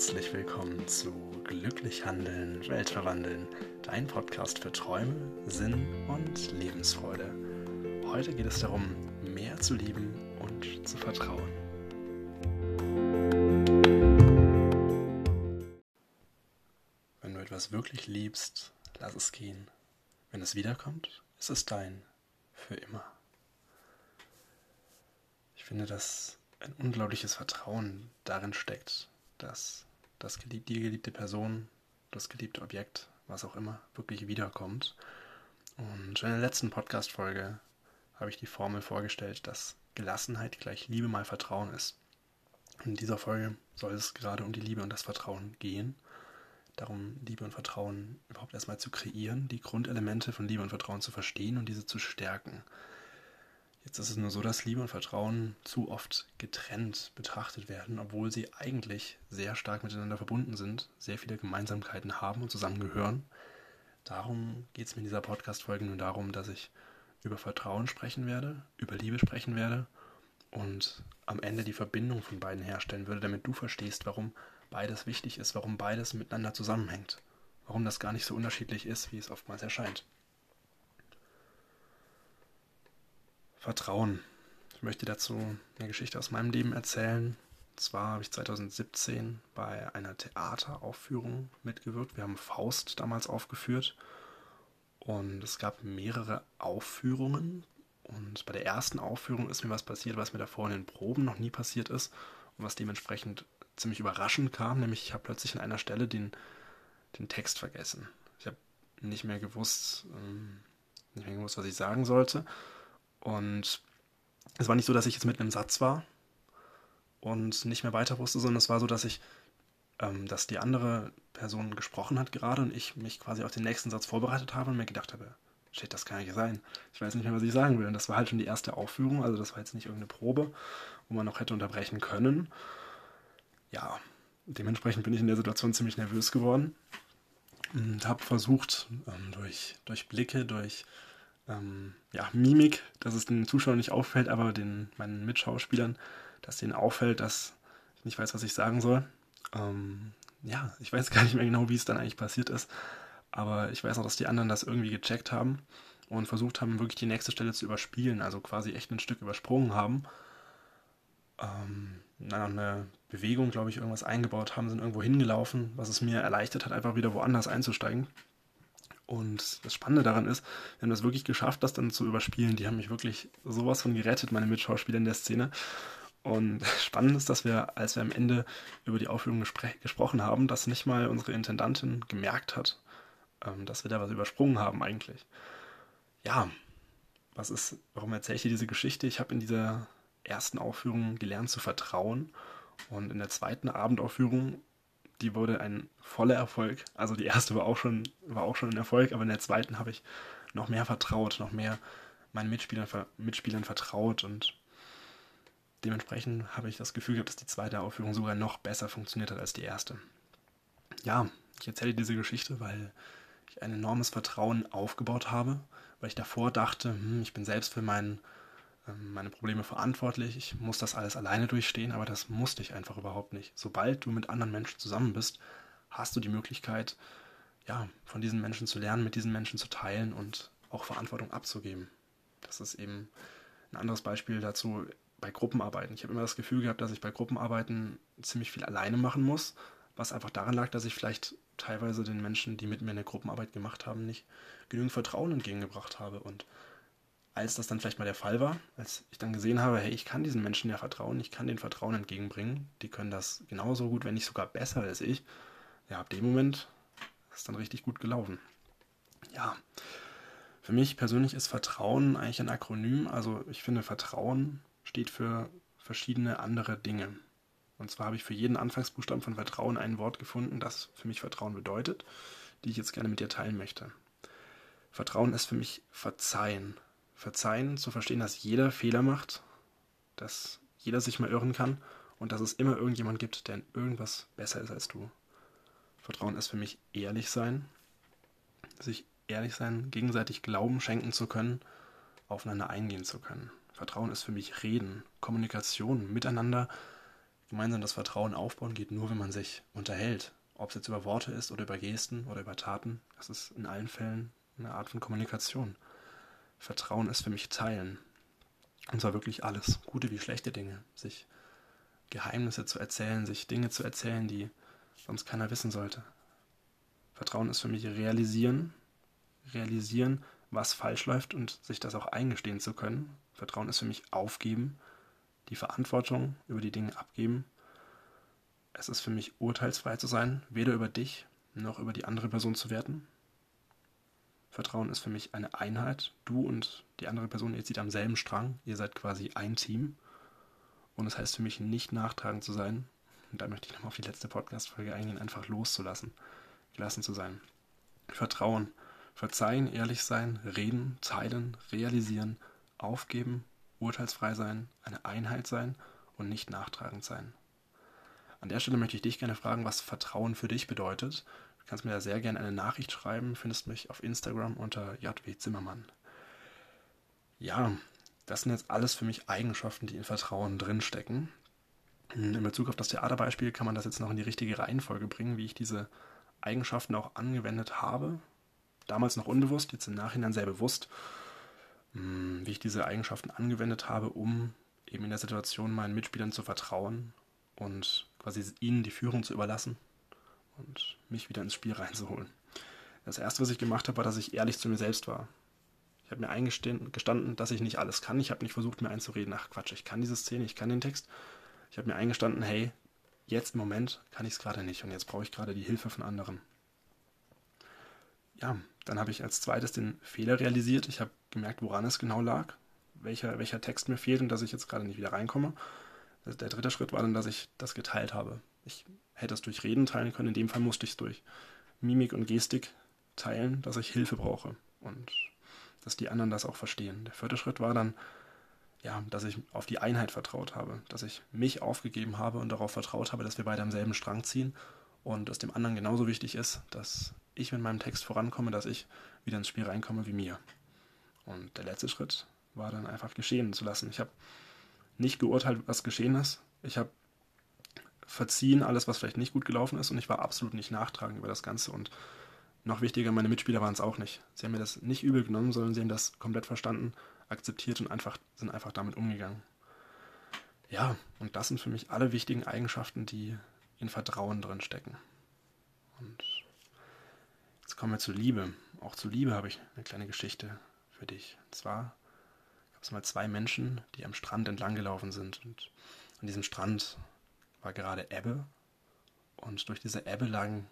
herzlich willkommen zu Glücklich Handeln, Welt verwandeln, dein Podcast für Träume, Sinn und Lebensfreude. Heute geht es darum, mehr zu lieben und zu vertrauen. Wenn du etwas wirklich liebst, lass es gehen. Wenn es wiederkommt, ist es dein, für immer. Ich finde, dass ein unglaubliches Vertrauen darin steckt, dass das gelieb die geliebte Person, das geliebte Objekt, was auch immer, wirklich wiederkommt. Und in der letzten Podcast-Folge habe ich die Formel vorgestellt, dass Gelassenheit gleich Liebe mal Vertrauen ist. In dieser Folge soll es gerade um die Liebe und das Vertrauen gehen. Darum, Liebe und Vertrauen überhaupt erstmal zu kreieren, die Grundelemente von Liebe und Vertrauen zu verstehen und diese zu stärken. Jetzt ist es nur so, dass Liebe und Vertrauen zu oft getrennt betrachtet werden, obwohl sie eigentlich sehr stark miteinander verbunden sind, sehr viele Gemeinsamkeiten haben und zusammengehören. Darum geht es mir in dieser Podcast-Folge nur darum, dass ich über Vertrauen sprechen werde, über Liebe sprechen werde und am Ende die Verbindung von beiden herstellen würde, damit du verstehst, warum beides wichtig ist, warum beides miteinander zusammenhängt, warum das gar nicht so unterschiedlich ist, wie es oftmals erscheint. Vertrauen. Ich möchte dazu eine Geschichte aus meinem Leben erzählen. Und zwar habe ich 2017 bei einer Theateraufführung mitgewirkt. Wir haben Faust damals aufgeführt und es gab mehrere Aufführungen. Und bei der ersten Aufführung ist mir was passiert, was mir davor in den Proben noch nie passiert ist und was dementsprechend ziemlich überraschend kam. Nämlich ich habe plötzlich an einer Stelle den, den Text vergessen. Ich habe nicht mehr gewusst, ähm, nicht mehr gewusst, was ich sagen sollte. Und es war nicht so, dass ich jetzt mit einem Satz war und nicht mehr weiter wusste, sondern es war so, dass ich, ähm, dass die andere Person gesprochen hat gerade und ich mich quasi auf den nächsten Satz vorbereitet habe und mir gedacht habe, shit, das kann ja nicht sein. Ich weiß nicht mehr, was ich sagen will. Und das war halt schon die erste Aufführung, also das war jetzt nicht irgendeine Probe, wo man noch hätte unterbrechen können. Ja, dementsprechend bin ich in der Situation ziemlich nervös geworden und habe versucht, ähm, durch, durch Blicke, durch ähm, ja, Mimik, dass es den Zuschauern nicht auffällt, aber den meinen Mitschauspielern, dass denen auffällt, dass ich nicht weiß, was ich sagen soll. Ähm, ja, ich weiß gar nicht mehr genau, wie es dann eigentlich passiert ist, aber ich weiß auch, dass die anderen das irgendwie gecheckt haben und versucht haben, wirklich die nächste Stelle zu überspielen, also quasi echt ein Stück übersprungen haben. Ähm, dann noch eine Bewegung, glaube ich, irgendwas eingebaut haben, sind irgendwo hingelaufen, was es mir erleichtert hat, einfach wieder woanders einzusteigen. Und das Spannende daran ist, wir haben das wirklich geschafft, das dann zu überspielen. Die haben mich wirklich sowas von gerettet, meine Mitschauspieler in der Szene. Und spannend ist, dass wir, als wir am Ende über die Aufführung gespr gesprochen haben, dass nicht mal unsere Intendantin gemerkt hat, ähm, dass wir da was übersprungen haben eigentlich. Ja, was ist, warum erzähle ich dir diese Geschichte? Ich habe in dieser ersten Aufführung gelernt zu vertrauen und in der zweiten Abendaufführung die wurde ein voller Erfolg. Also die erste war auch schon, war auch schon ein Erfolg, aber in der zweiten habe ich noch mehr vertraut, noch mehr meinen Mitspielern, Mitspielern vertraut und dementsprechend habe ich das Gefühl gehabt, dass die zweite Aufführung sogar noch besser funktioniert hat als die erste. Ja, ich erzähle diese Geschichte, weil ich ein enormes Vertrauen aufgebaut habe, weil ich davor dachte, hm, ich bin selbst für meinen meine Probleme verantwortlich, ich muss das alles alleine durchstehen, aber das musste ich einfach überhaupt nicht. Sobald du mit anderen Menschen zusammen bist, hast du die Möglichkeit, ja, von diesen Menschen zu lernen, mit diesen Menschen zu teilen und auch Verantwortung abzugeben. Das ist eben ein anderes Beispiel dazu bei Gruppenarbeiten. Ich habe immer das Gefühl gehabt, dass ich bei Gruppenarbeiten ziemlich viel alleine machen muss, was einfach daran lag, dass ich vielleicht teilweise den Menschen, die mit mir eine Gruppenarbeit gemacht haben, nicht genügend Vertrauen entgegengebracht habe. Und als das dann vielleicht mal der Fall war, als ich dann gesehen habe, hey, ich kann diesen Menschen ja vertrauen, ich kann den Vertrauen entgegenbringen, die können das genauso gut, wenn nicht sogar besser als ich, ja, ab dem Moment ist dann richtig gut gelaufen. Ja, für mich persönlich ist Vertrauen eigentlich ein Akronym, also ich finde Vertrauen steht für verschiedene andere Dinge. Und zwar habe ich für jeden Anfangsbuchstaben von Vertrauen ein Wort gefunden, das für mich Vertrauen bedeutet, die ich jetzt gerne mit dir teilen möchte. Vertrauen ist für mich Verzeihen, Verzeihen, zu verstehen, dass jeder Fehler macht, dass jeder sich mal irren kann und dass es immer irgendjemand gibt, der in irgendwas besser ist als du. Vertrauen ist für mich ehrlich sein, sich ehrlich sein, gegenseitig Glauben schenken zu können, aufeinander eingehen zu können. Vertrauen ist für mich Reden, Kommunikation, miteinander gemeinsam das Vertrauen aufbauen geht nur, wenn man sich unterhält. Ob es jetzt über Worte ist oder über Gesten oder über Taten. Das ist in allen Fällen eine Art von Kommunikation. Vertrauen ist für mich Teilen. Und zwar wirklich alles, gute wie schlechte Dinge. Sich Geheimnisse zu erzählen, sich Dinge zu erzählen, die sonst keiner wissen sollte. Vertrauen ist für mich realisieren, realisieren, was falsch läuft und sich das auch eingestehen zu können. Vertrauen ist für mich aufgeben, die Verantwortung über die Dinge abgeben. Es ist für mich urteilsfrei zu sein, weder über dich noch über die andere Person zu werten. Vertrauen ist für mich eine Einheit. Du und die andere Person, ihr zieht am selben Strang. Ihr seid quasi ein Team. Und es das heißt für mich nicht nachtragend zu sein. Und da möchte ich nochmal auf die letzte Podcast-Folge eingehen, einfach loszulassen, gelassen zu sein. Vertrauen, verzeihen, ehrlich sein, reden, teilen, realisieren, aufgeben, urteilsfrei sein, eine Einheit sein und nicht nachtragend sein. An der Stelle möchte ich dich gerne fragen, was Vertrauen für dich bedeutet kannst mir da sehr gerne eine Nachricht schreiben. Findest mich auf Instagram unter JW Zimmermann. Ja, das sind jetzt alles für mich Eigenschaften, die in Vertrauen drinstecken. In Bezug auf das Theaterbeispiel kann man das jetzt noch in die richtige Reihenfolge bringen, wie ich diese Eigenschaften auch angewendet habe. Damals noch unbewusst, jetzt im Nachhinein sehr bewusst, hm, wie ich diese Eigenschaften angewendet habe, um eben in der Situation meinen Mitspielern zu vertrauen und quasi ihnen die Führung zu überlassen und mich wieder ins Spiel reinzuholen. Das erste, was ich gemacht habe, war, dass ich ehrlich zu mir selbst war. Ich habe mir eingestanden, dass ich nicht alles kann. Ich habe nicht versucht, mir einzureden, ach Quatsch, ich kann diese Szene, ich kann den Text. Ich habe mir eingestanden, hey, jetzt im Moment kann ich es gerade nicht und jetzt brauche ich gerade die Hilfe von anderen. Ja, dann habe ich als zweites den Fehler realisiert. Ich habe gemerkt, woran es genau lag, welcher, welcher Text mir fehlt und dass ich jetzt gerade nicht wieder reinkomme. Der dritte Schritt war dann, dass ich das geteilt habe. Ich hätte es durch Reden teilen können, in dem Fall musste ich es durch Mimik und Gestik teilen, dass ich Hilfe brauche und dass die anderen das auch verstehen. Der vierte Schritt war dann, ja, dass ich auf die Einheit vertraut habe, dass ich mich aufgegeben habe und darauf vertraut habe, dass wir beide am selben Strang ziehen und dass dem anderen genauso wichtig ist, dass ich mit meinem Text vorankomme, dass ich wieder ins Spiel reinkomme wie mir. Und der letzte Schritt war dann einfach geschehen zu lassen. Ich habe nicht geurteilt, was geschehen ist. Ich habe verziehen, alles, was vielleicht nicht gut gelaufen ist. Und ich war absolut nicht nachtragend über das Ganze. Und noch wichtiger, meine Mitspieler waren es auch nicht. Sie haben mir das nicht übel genommen, sondern sie haben das komplett verstanden, akzeptiert und einfach, sind einfach damit umgegangen. Ja, und das sind für mich alle wichtigen Eigenschaften, die in Vertrauen drin stecken. Und jetzt kommen wir zur Liebe. Auch zur Liebe habe ich eine kleine Geschichte für dich. Und zwar gab es mal zwei Menschen, die am Strand entlang gelaufen sind. Und an diesem Strand war gerade Ebbe und durch diese Ebbe lagen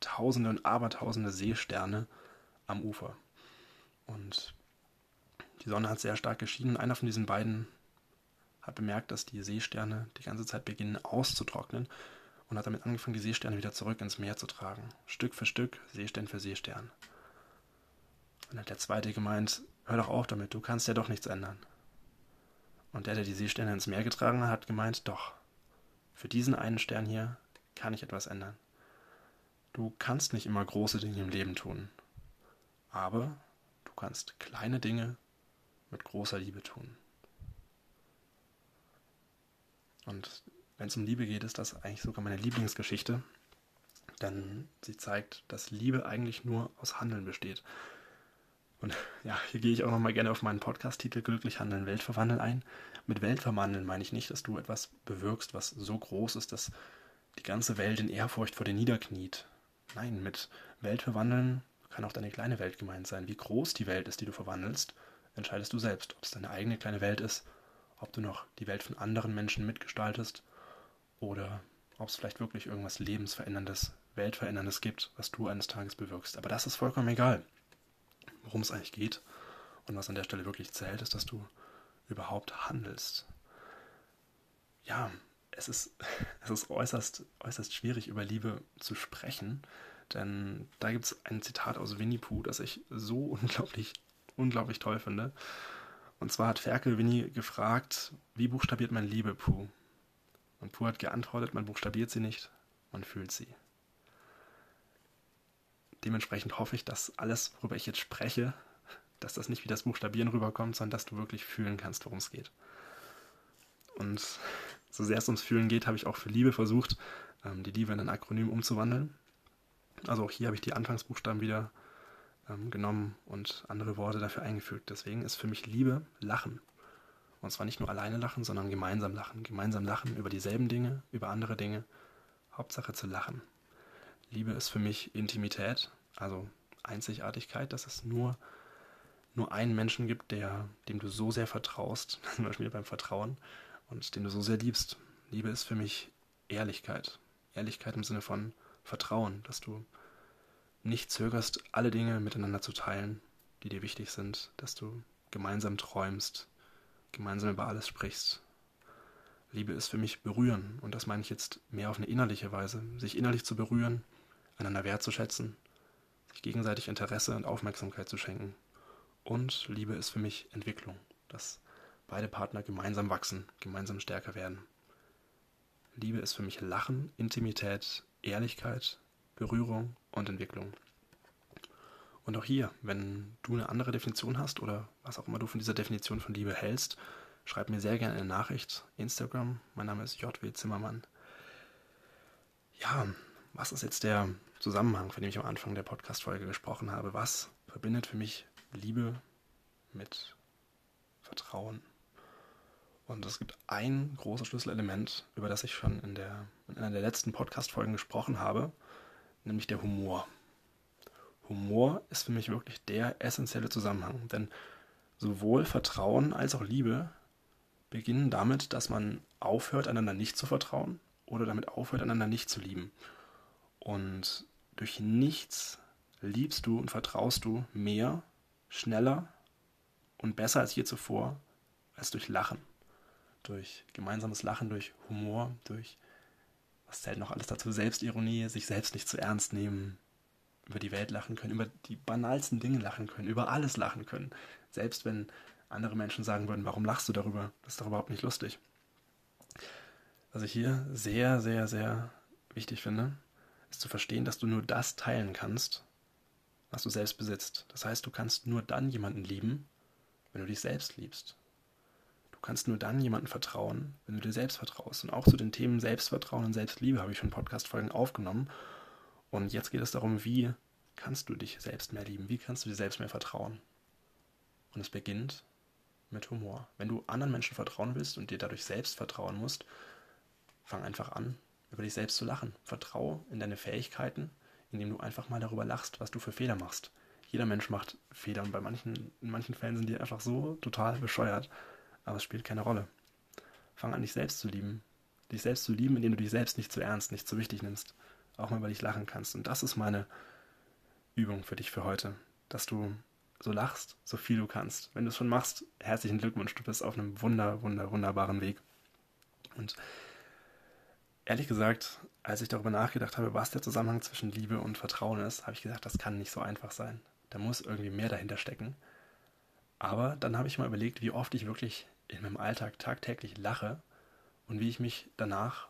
Tausende und Abertausende Seesterne am Ufer. Und die Sonne hat sehr stark geschienen. Einer von diesen beiden hat bemerkt, dass die Seesterne die ganze Zeit beginnen auszutrocknen und hat damit angefangen, die Seesterne wieder zurück ins Meer zu tragen. Stück für Stück, Seestern für Seestern. Dann hat der zweite gemeint, hör doch auf damit, du kannst ja doch nichts ändern. Und der, der die Seesterne ins Meer getragen hat, hat gemeint, doch, für diesen einen Stern hier kann ich etwas ändern. Du kannst nicht immer große Dinge im Leben tun, aber du kannst kleine Dinge mit großer Liebe tun. Und wenn es um Liebe geht, ist das eigentlich sogar meine Lieblingsgeschichte, denn sie zeigt, dass Liebe eigentlich nur aus Handeln besteht. Ja, hier gehe ich auch nochmal gerne auf meinen Podcast-Titel Glücklich Handeln, Welt verwandeln ein. Mit Welt verwandeln meine ich nicht, dass du etwas bewirkst, was so groß ist, dass die ganze Welt in Ehrfurcht vor dir niederkniet. Nein, mit Welt verwandeln kann auch deine kleine Welt gemeint sein. Wie groß die Welt ist, die du verwandelst, entscheidest du selbst. Ob es deine eigene kleine Welt ist, ob du noch die Welt von anderen Menschen mitgestaltest oder ob es vielleicht wirklich irgendwas Lebensveränderndes, Weltveränderndes gibt, was du eines Tages bewirkst. Aber das ist vollkommen egal worum es eigentlich geht. Und was an der Stelle wirklich zählt, ist, dass du überhaupt handelst. Ja, es ist, es ist äußerst, äußerst schwierig, über Liebe zu sprechen, denn da gibt es ein Zitat aus Winnie Pooh, das ich so unglaublich, unglaublich toll finde. Und zwar hat Ferkel Winnie gefragt, wie buchstabiert man Liebe, Pooh? Und Pooh hat geantwortet, man buchstabiert sie nicht, man fühlt sie dementsprechend hoffe ich, dass alles, worüber ich jetzt spreche, dass das nicht wie das Buchstabieren rüberkommt, sondern dass du wirklich fühlen kannst, worum es geht. Und so sehr es ums Fühlen geht, habe ich auch für Liebe versucht, ähm, die Liebe in ein Akronym umzuwandeln. Also auch hier habe ich die Anfangsbuchstaben wieder ähm, genommen und andere Worte dafür eingefügt. Deswegen ist für mich Liebe Lachen. Und zwar nicht nur alleine lachen, sondern gemeinsam lachen. Gemeinsam lachen über dieselben Dinge, über andere Dinge. Hauptsache zu lachen. Liebe ist für mich Intimität, also Einzigartigkeit, dass es nur, nur einen Menschen gibt, der, dem du so sehr vertraust, zum Beispiel beim Vertrauen, und den du so sehr liebst. Liebe ist für mich Ehrlichkeit. Ehrlichkeit im Sinne von Vertrauen, dass du nicht zögerst, alle Dinge miteinander zu teilen, die dir wichtig sind, dass du gemeinsam träumst, gemeinsam über alles sprichst. Liebe ist für mich berühren und das meine ich jetzt mehr auf eine innerliche Weise, sich innerlich zu berühren, einander wertzuschätzen, sich gegenseitig Interesse und Aufmerksamkeit zu schenken. Und Liebe ist für mich Entwicklung, dass beide Partner gemeinsam wachsen, gemeinsam stärker werden. Liebe ist für mich Lachen, Intimität, Ehrlichkeit, Berührung und Entwicklung. Und auch hier, wenn du eine andere Definition hast oder was auch immer du von dieser Definition von Liebe hältst, schreib mir sehr gerne eine Nachricht. Instagram, mein Name ist JW Zimmermann. Ja, was ist jetzt der Zusammenhang, von dem ich am Anfang der Podcast-Folge gesprochen habe? Was verbindet für mich Liebe mit Vertrauen? Und es gibt ein großes Schlüsselelement, über das ich schon in, der, in einer der letzten Podcast-Folgen gesprochen habe nämlich der Humor. Humor ist für mich wirklich der essentielle Zusammenhang, denn sowohl Vertrauen als auch Liebe beginnen damit, dass man aufhört, einander nicht zu vertrauen oder damit aufhört, einander nicht zu lieben. Und durch nichts liebst du und vertraust du mehr, schneller und besser als je zuvor, als durch Lachen. Durch gemeinsames Lachen, durch Humor, durch was zählt noch alles dazu? Selbstironie, sich selbst nicht zu ernst nehmen, über die Welt lachen können, über die banalsten Dinge lachen können, über alles lachen können. Selbst wenn andere Menschen sagen würden, warum lachst du darüber? Das ist doch überhaupt nicht lustig. Was ich hier sehr, sehr, sehr wichtig finde, ist zu verstehen, dass du nur das teilen kannst, was du selbst besitzt. Das heißt, du kannst nur dann jemanden lieben, wenn du dich selbst liebst. Du kannst nur dann jemandem vertrauen, wenn du dir selbst vertraust. Und auch zu den Themen Selbstvertrauen und Selbstliebe habe ich schon Podcast-Folgen aufgenommen. Und jetzt geht es darum, wie kannst du dich selbst mehr lieben? Wie kannst du dir selbst mehr vertrauen? Und es beginnt mit Humor. Wenn du anderen Menschen vertrauen willst und dir dadurch selbst vertrauen musst, fang einfach an, über dich selbst zu lachen. Vertraue in deine Fähigkeiten, indem du einfach mal darüber lachst, was du für Fehler machst. Jeder Mensch macht Fehler und bei manchen, in manchen Fällen sind die einfach so total bescheuert, aber es spielt keine Rolle. Fang an, dich selbst zu lieben. Dich selbst zu lieben, indem du dich selbst nicht zu ernst, nicht zu wichtig nimmst. Auch mal über dich lachen kannst. Und das ist meine Übung für dich für heute. Dass du so lachst, so viel du kannst. Wenn du es schon machst, herzlichen Glückwunsch. Du bist auf einem wunder, wunder, wunderbaren Weg. Und ehrlich gesagt, als ich darüber nachgedacht habe, was der Zusammenhang zwischen Liebe und Vertrauen ist, habe ich gesagt, das kann nicht so einfach sein. Da muss irgendwie mehr dahinter stecken. Aber dann habe ich mal überlegt, wie oft ich wirklich in meinem Alltag tagtäglich lache und wie ich mich danach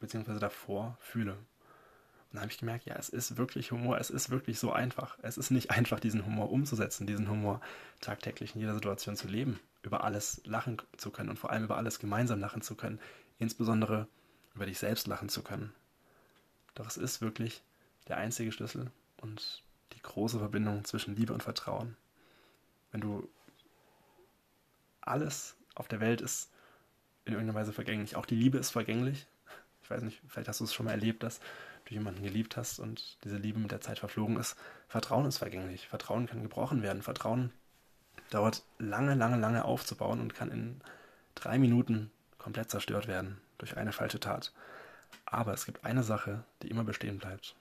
bzw. davor fühle. Und dann habe ich gemerkt, ja, es ist wirklich Humor, es ist wirklich so einfach. Es ist nicht einfach, diesen Humor umzusetzen, diesen Humor tagtäglich in jeder Situation zu leben, über alles lachen zu können und vor allem über alles gemeinsam lachen zu können, insbesondere über dich selbst lachen zu können. Doch es ist wirklich der einzige Schlüssel und die große Verbindung zwischen Liebe und Vertrauen. Wenn du alles auf der Welt ist in irgendeiner Weise vergänglich. Auch die Liebe ist vergänglich. Ich weiß nicht, vielleicht hast du es schon mal erlebt, dass du jemanden geliebt hast und diese Liebe mit der Zeit verflogen ist. Vertrauen ist vergänglich. Vertrauen kann gebrochen werden. Vertrauen dauert lange, lange, lange aufzubauen und kann in drei Minuten komplett zerstört werden durch eine falsche Tat. Aber es gibt eine Sache, die immer bestehen bleibt.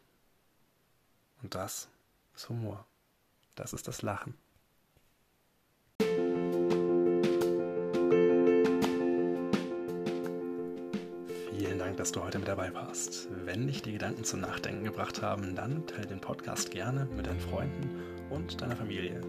Und das ist Humor. Das ist das Lachen. dass du heute mit dabei warst. Wenn dich die Gedanken zum Nachdenken gebracht haben, dann teile den Podcast gerne mit deinen Freunden und deiner Familie.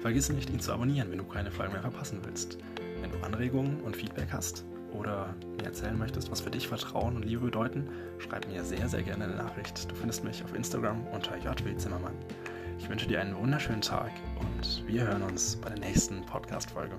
Vergiss nicht, ihn zu abonnieren, wenn du keine Folge mehr verpassen willst. Wenn du Anregungen und Feedback hast oder mir erzählen möchtest, was für dich Vertrauen und Liebe bedeuten, schreib mir sehr, sehr gerne eine Nachricht. Du findest mich auf Instagram unter JW Zimmermann. Ich wünsche dir einen wunderschönen Tag und wir hören uns bei der nächsten Podcast-Folge.